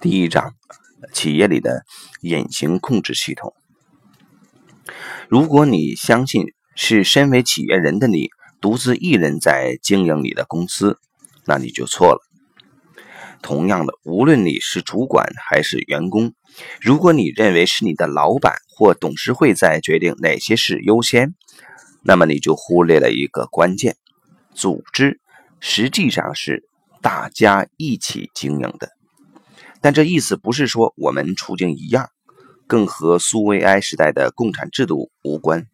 第一章，企业里的隐形控制系统。如果你相信是身为企业人的你独自一人在经营你的公司，那你就错了。同样的，无论你是主管还是员工，如果你认为是你的老板或董事会在决定哪些事优先，那么你就忽略了一个关键：组织实际上是大家一起经营的。但这意思不是说我们处境一样，更和苏维埃时代的共产制度无关，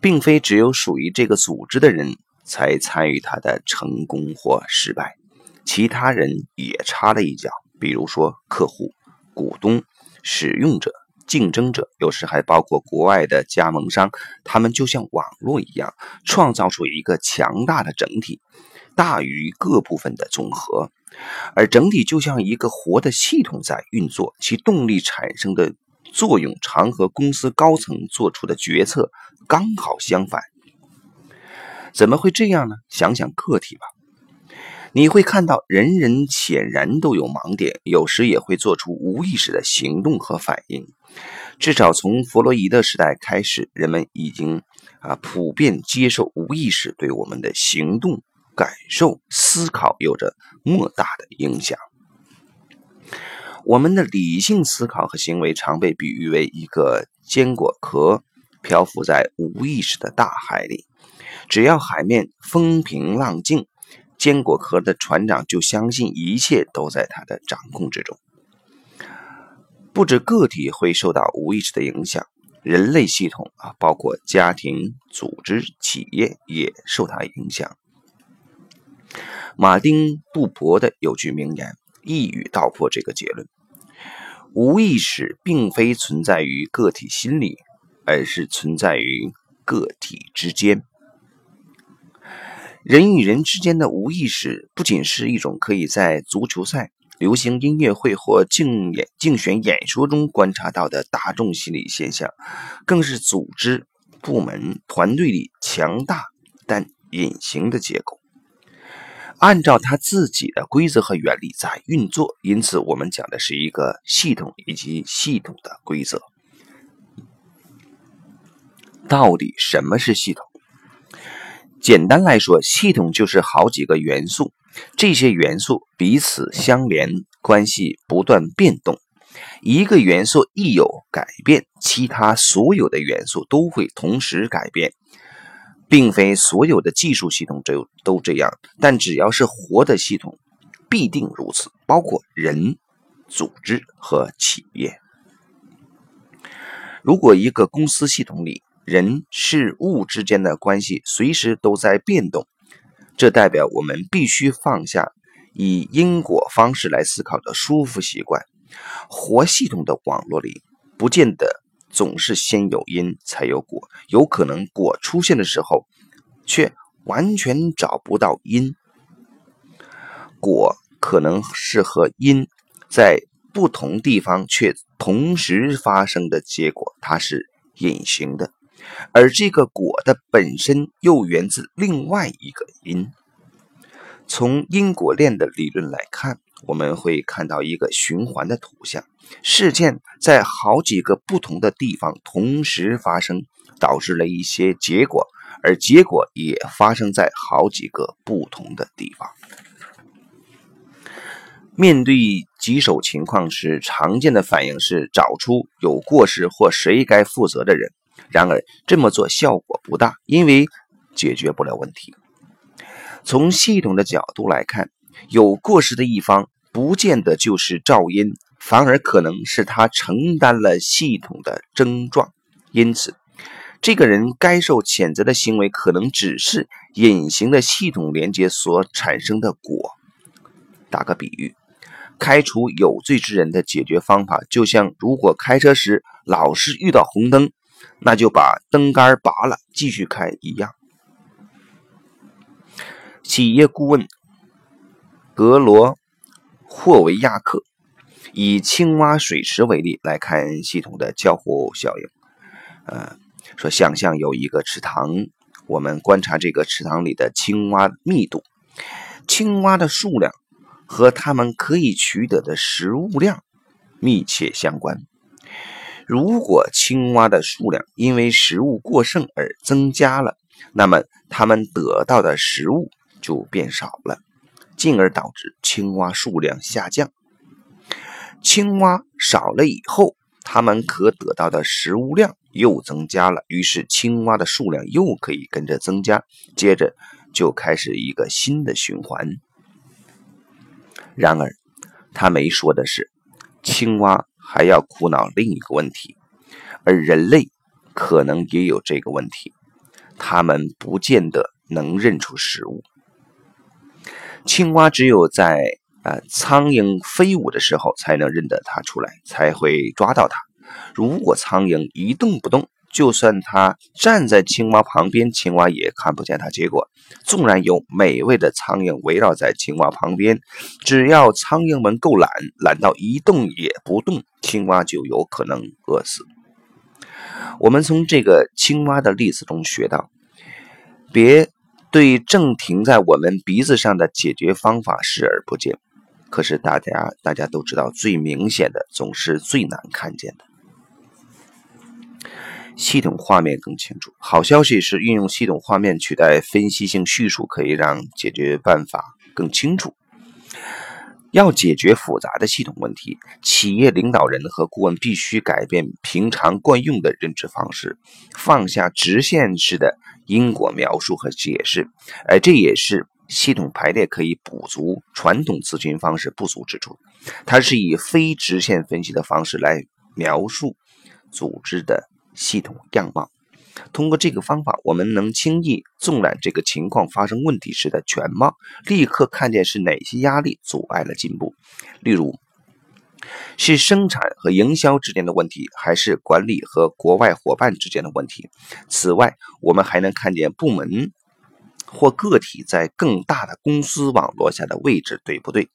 并非只有属于这个组织的人才参与它的成功或失败，其他人也插了一脚，比如说客户、股东、使用者、竞争者，有时还包括国外的加盟商，他们就像网络一样，创造出一个强大的整体，大于各部分的总和。而整体就像一个活的系统在运作，其动力产生的作用常和公司高层做出的决策刚好相反。怎么会这样呢？想想个体吧，你会看到人人显然都有盲点，有时也会做出无意识的行动和反应。至少从弗洛伊德时代开始，人们已经啊普遍接受无意识对我们的行动。感受、思考有着莫大的影响。我们的理性思考和行为常被比喻为一个坚果壳漂浮在无意识的大海里。只要海面风平浪静，坚果壳的船长就相信一切都在他的掌控之中。不止个体会受到无意识的影响，人类系统啊，包括家庭、组织、企业也受它影响。马丁·布伯的有句名言一语道破这个结论：无意识并非存在于个体心里，而是存在于个体之间。人与人之间的无意识，不仅是一种可以在足球赛、流行音乐会或竞演、竞选演说中观察到的大众心理现象，更是组织、部门、团队里强大但隐形的结构。按照它自己的规则和原理在运作，因此我们讲的是一个系统以及系统的规则。到底什么是系统？简单来说，系统就是好几个元素，这些元素彼此相连，关系不断变动。一个元素一有改变，其他所有的元素都会同时改变。并非所有的技术系统都都这样，但只要是活的系统，必定如此，包括人、组织和企业。如果一个公司系统里人事物之间的关系随时都在变动，这代表我们必须放下以因果方式来思考的舒服习惯。活系统的网络里，不见得。总是先有因才有果，有可能果出现的时候，却完全找不到因。果可能是和因在不同地方却同时发生的结果，它是隐形的，而这个果的本身又源自另外一个因。从因果链的理论来看。我们会看到一个循环的图像，事件在好几个不同的地方同时发生，导致了一些结果，而结果也发生在好几个不同的地方。面对棘手情况时，常见的反应是找出有过失或谁该负责的人。然而，这么做效果不大，因为解决不了问题。从系统的角度来看，有过失的一方。不见得就是噪音，反而可能是他承担了系统的症状。因此，这个人该受谴责的行为，可能只是隐形的系统连接所产生的果。打个比喻，开除有罪之人的解决方法，就像如果开车时老是遇到红灯，那就把灯杆拔了继续开一样。企业顾问格罗。霍维亚克以青蛙水池为例来看系统的交互效应。呃，说想象有一个池塘，我们观察这个池塘里的青蛙密度，青蛙的数量和它们可以取得的食物量密切相关。如果青蛙的数量因为食物过剩而增加了，那么它们得到的食物就变少了，进而导致青蛙数量下降。青蛙少了以后，它们可得到的食物量又增加了，于是青蛙的数量又可以跟着增加，接着就开始一个新的循环。然而，他没说的是，青蛙还要苦恼另一个问题，而人类可能也有这个问题，他们不见得能认出食物。青蛙只有在呃苍蝇飞舞的时候才能认得它出来，才会抓到它。如果苍蝇一动不动，就算它站在青蛙旁边，青蛙也看不见它。结果，纵然有美味的苍蝇围绕在青蛙旁边，只要苍蝇们够懒，懒到一动也不动，青蛙就有可能饿死。我们从这个青蛙的例子中学到，别对正停在我们鼻子上的解决方法视而不见。可是大家大家都知道，最明显的总是最难看见的。系统画面更清楚。好消息是，运用系统画面取代分析性叙述，可以让解决办法更清楚。要解决复杂的系统问题，企业领导人和顾问必须改变平常惯用的认知方式，放下直线式的因果描述和解释。而这也是系统排列可以补足传统咨询方式不足之处。它是以非直线分析的方式来描述组织的。系统样貌，通过这个方法，我们能轻易纵览这个情况发生问题时的全貌，立刻看见是哪些压力阻碍了进步。例如，是生产和营销之间的问题，还是管理和国外伙伴之间的问题？此外，我们还能看见部门或个体在更大的公司网络下的位置对不对？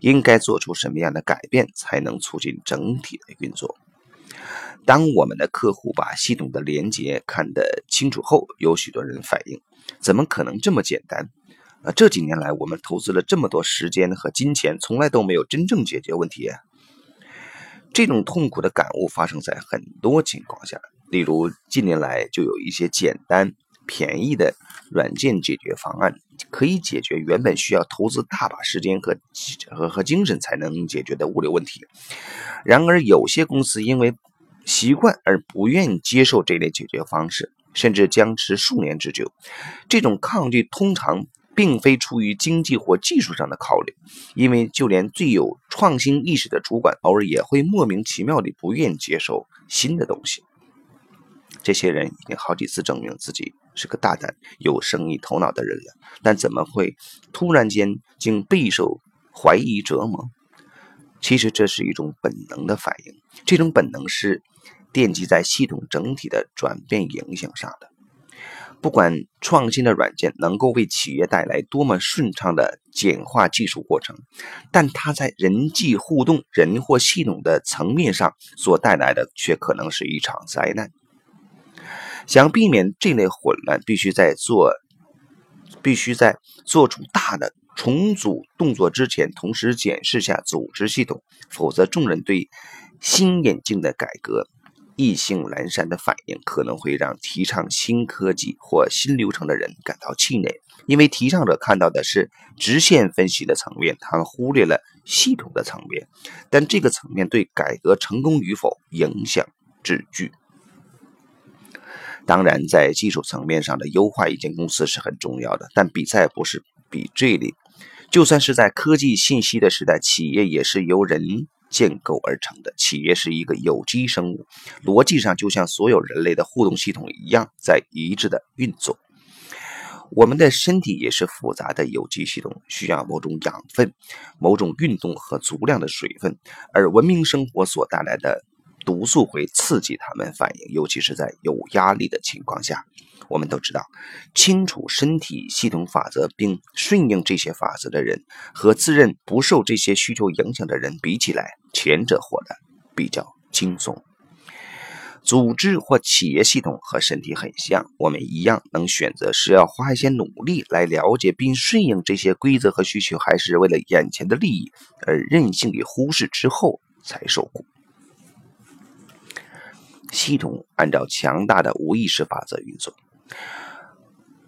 应该做出什么样的改变，才能促进整体的运作？当我们的客户把系统的连接看得清楚后，有许多人反映：怎么可能这么简单？啊，这几年来我们投资了这么多时间和金钱，从来都没有真正解决问题。这种痛苦的感悟发生在很多情况下，例如近年来就有一些简单便宜的软件解决方案，可以解决原本需要投资大把时间和和和精神才能解决的物流问题。然而，有些公司因为习惯而不愿意接受这类解决方式，甚至僵持数年之久。这种抗拒通常并非出于经济或技术上的考虑，因为就连最有创新意识的主管，偶尔也会莫名其妙地不愿接受新的东西。这些人已经好几次证明自己是个大胆、有生意头脑的人了，但怎么会突然间竟备受怀疑折磨？其实这是一种本能的反应，这种本能是。奠基在系统整体的转变影响上的。不管创新的软件能够为企业带来多么顺畅的简化技术过程，但它在人际互动、人或系统的层面上所带来的却可能是一场灾难。想避免这类混乱，必须在做必须在做出大的重组动作之前，同时检视下组织系统，否则众人对新眼镜的改革。意兴阑珊的反应可能会让提倡新科技或新流程的人感到气馁，因为提倡者看到的是直线分析的层面，他们忽略了系统的层面。但这个层面对改革成功与否影响至巨。当然，在技术层面上的优化一间公司是很重要的，但比赛不是比这里。就算是在科技信息的时代，企业也是由人。建构而成的企业是一个有机生物，逻辑上就像所有人类的互动系统一样，在一致的运作。我们的身体也是复杂的有机系统，需要某种养分、某种运动和足量的水分，而文明生活所带来的毒素会刺激他们反应，尤其是在有压力的情况下。我们都知道，清楚身体系统法则并顺应这些法则的人，和自认不受这些需求影响的人比起来，前者活得比较轻松。组织或企业系统和身体很像，我们一样能选择是要花一些努力来了解并顺应这些规则和需求，还是为了眼前的利益而任性地忽视之后才受苦。系统按照强大的无意识法则运作，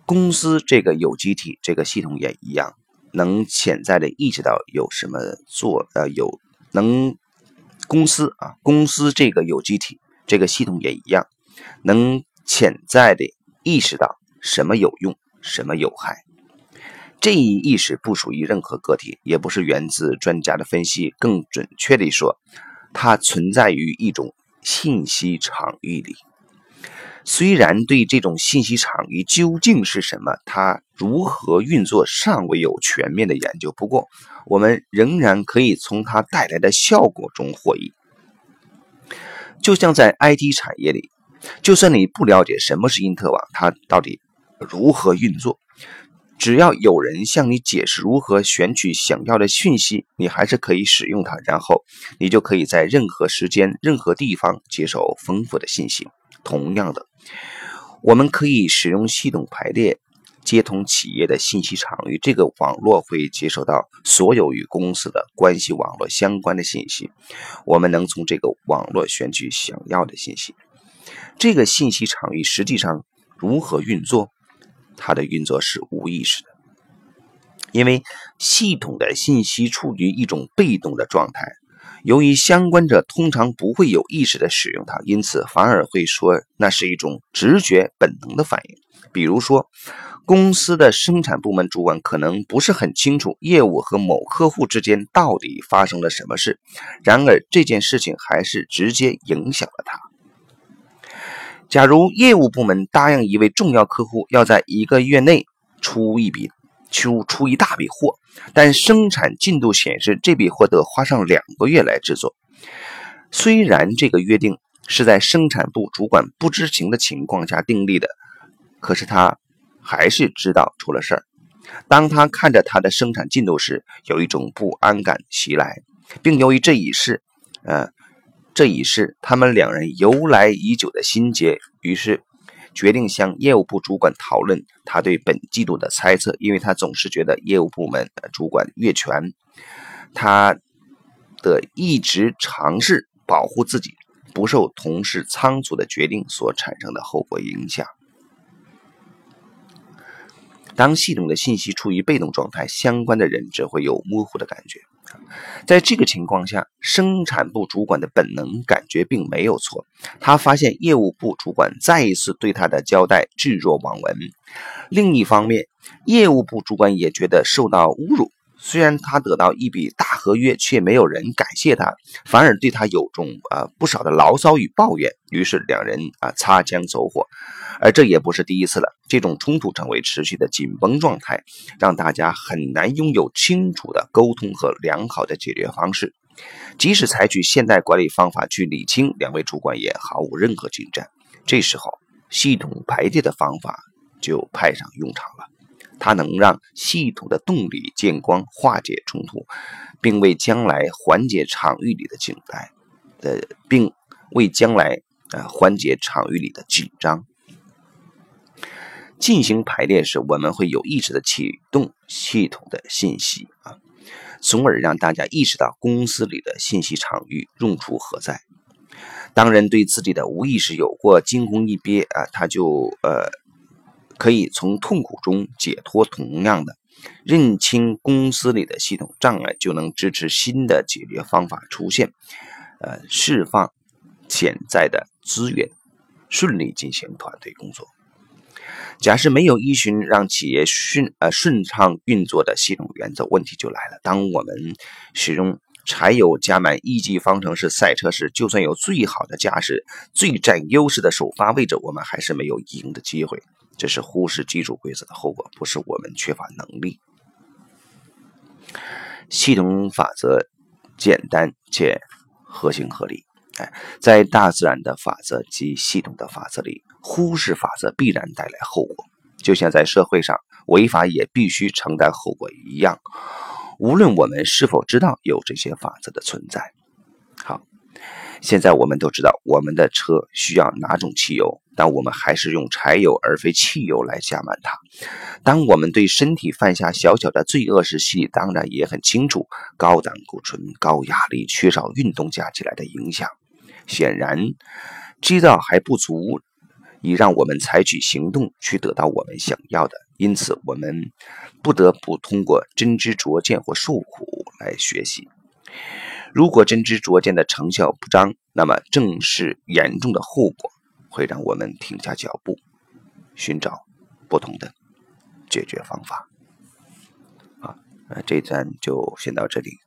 公司这个有机体，这个系统也一样，能潜在的意识到有什么做，呃，有能公司啊，公司这个有机体。这个系统也一样，能潜在的意识到什么有用，什么有害。这一意识不属于任何个体，也不是源自专家的分析。更准确地说，它存在于一种信息场域里。虽然对这种信息场域究竟是什么，它如何运作尚未有全面的研究，不过我们仍然可以从它带来的效果中获益。就像在 IT 产业里，就算你不了解什么是因特网，它到底如何运作，只要有人向你解释如何选取想要的讯息，你还是可以使用它，然后你就可以在任何时间、任何地方接受丰富的信息。同样的，我们可以使用系统排列。接通企业的信息场域，这个网络会接收到所有与公司的关系网络相关的信息。我们能从这个网络选取想要的信息。这个信息场域实际上如何运作？它的运作是无意识的，因为系统的信息处于一种被动的状态。由于相关者通常不会有意识的使用它，因此反而会说那是一种直觉本能的反应。比如说。公司的生产部门主管可能不是很清楚业务和某客户之间到底发生了什么事，然而这件事情还是直接影响了他。假如业务部门答应一位重要客户要在一个月内出一笔出出一大笔货，但生产进度显示这笔货得花上两个月来制作。虽然这个约定是在生产部主管不知情的情况下订立的，可是他。还是知道出了事儿。当他看着他的生产进度时，有一种不安感袭来，并由于这一事，呃，这已是他们两人由来已久的心结，于是决定向业务部主管讨论他对本季度的猜测，因为他总是觉得业务部门主管越权，他的一直尝试保护自己，不受同事仓促的决定所产生的后果影响。当系统的信息处于被动状态，相关的人只会有模糊的感觉。在这个情况下，生产部主管的本能感觉并没有错。他发现业务部主管再一次对他的交代置若罔闻。另一方面，业务部主管也觉得受到侮辱。虽然他得到一笔大合约，却没有人感谢他，反而对他有种啊不少的牢骚与抱怨。于是两人啊擦枪走火，而这也不是第一次了。这种冲突成为持续的紧绷状态，让大家很难拥有清楚的沟通和良好的解决方式。即使采取现代管理方法去理清，两位主管也毫无任何进展。这时候，系统排列的方法就派上用场了。它能让系统的动力见光，化解冲突，并为将来缓解场域里的紧待，呃，并为将来呃缓解场域里的紧张。进行排列时，我们会有意识的启动系统的信息啊，从而让大家意识到公司里的信息场域用处何在。当人对自己的无意识有过惊鸿一瞥啊，他就呃。可以从痛苦中解脱。同样的，认清公司里的系统障碍，就能支持新的解决方法出现，呃，释放潜在的资源，顺利进行团队工作。假设没有依循让企业顺呃顺畅运作的系统原则，问题就来了。当我们使用柴油加满一级方程式赛车时，就算有最好的驾驶、最占优势的首发位置，我们还是没有赢的机会。这是忽视基础规则的后果，不是我们缺乏能力。系统法则简单且合情合理。哎，在大自然的法则及系统的法则里，忽视法则必然带来后果，就像在社会上违法也必须承担后果一样。无论我们是否知道有这些法则的存在。好，现在我们都知道我们的车需要哪种汽油，但我们还是用柴油而非汽油来加满它。当我们对身体犯下小小的罪恶时，心里当然也很清楚高胆固醇、高压力、缺少运动加起来的影响。显然，知道还不足以让我们采取行动去得到我们想要的，因此我们不得不通过真知灼见或受苦来学习。如果真知灼见的成效不彰，那么正是严重的后果会让我们停下脚步，寻找不同的解决方法。啊，这段就先到这里。